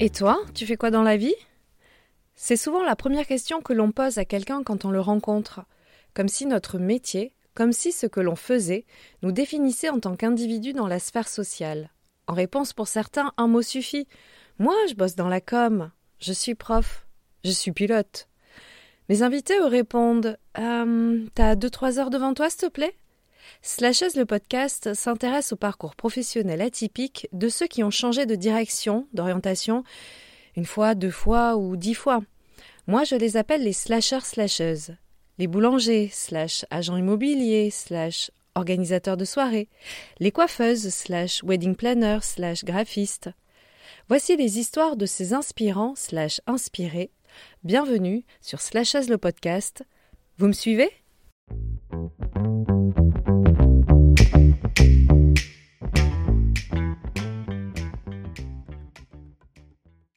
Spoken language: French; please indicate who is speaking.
Speaker 1: Et toi, tu fais quoi dans la vie? C'est souvent la première question que l'on pose à quelqu'un quand on le rencontre, comme si notre métier, comme si ce que l'on faisait, nous définissait en tant qu'individu dans la sphère sociale. En réponse pour certains, un mot suffit. Moi, je bosse dans la com, je suis prof, je suis pilote. Mes invités eux répondent euh, T'as deux trois heures devant toi, s'il te plaît? Slashes le podcast s'intéresse au parcours professionnel atypique de ceux qui ont changé de direction, d'orientation, une fois, deux fois ou dix fois. Moi, je les appelle les slashers slasheuses, les boulangers slash agents immobiliers slash organisateurs de soirées, les coiffeuses slash wedding planners slash graphistes. Voici les histoires de ces inspirants slash inspirés. Bienvenue sur Slashes le podcast. Vous me suivez?